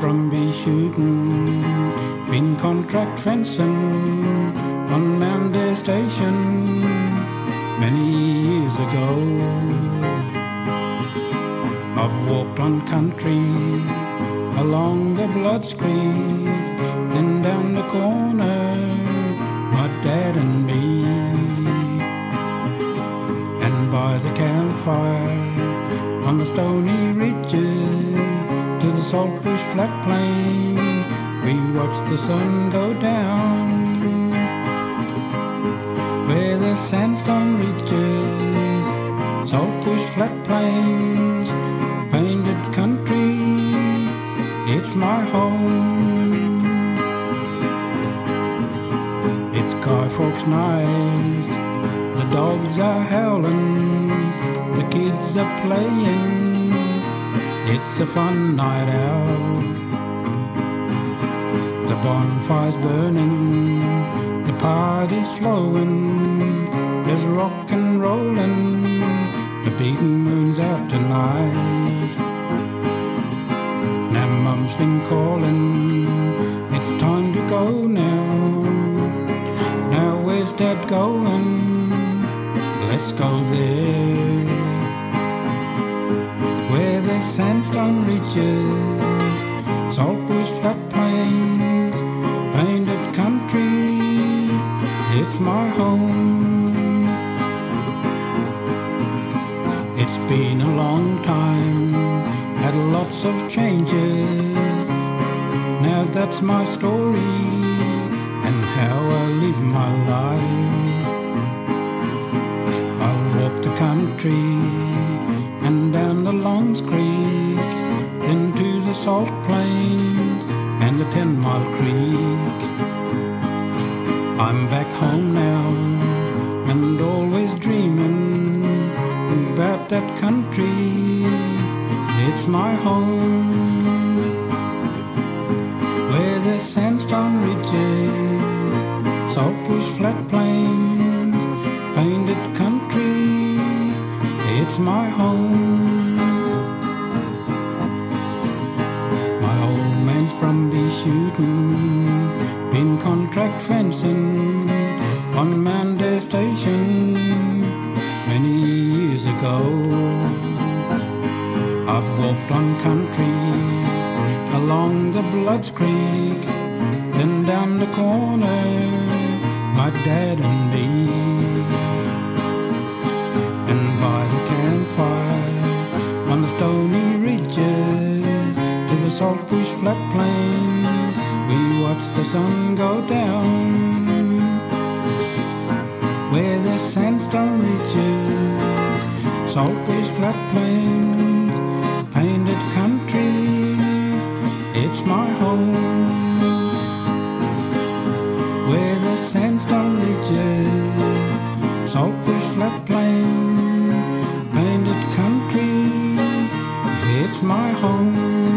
Brumby shooting, been contract fencing on Manday Station many years ago. I've walked on country along the Bloods Creek, then down the corner, my dad and me. And by the campfire on the stony ridges saltbush flat plain, we watched the sun go down. Where the sandstone ridges, saltbush flat plains, painted country, it's my home. It's Guy Fawkes night, the dogs are howling, the kids are playing, it's a fun night out. The bonfire's burning, the party's flowing, there's rock and rollin', the beating moon's out tonight. Now mum's been calling, it's time to go now. Now where's dad going? Let's go there. Sandstone reaches, saltbush flat plains, painted country, it's my home. It's been a long time, had lots of changes. Now that's my story and how I live my life. I walk the country and down the into the Salt Plains and the Ten Mile Creek. I'm back home now and always dreaming about that country. It's my home where the sandstone ridges, saltbush flat plains, painted country. It's my home. Old the shooting, been contract fencing on Manday Station many years ago. I've walked on country along the Bloods Creek, then down the corner, my dad and me. bush flat plain. We watch the sun go down where the sandstone reaches. Saltbush flat plains, painted country. It's my home where the sandstone reaches. Saltbush flat plain, painted country. It's my home.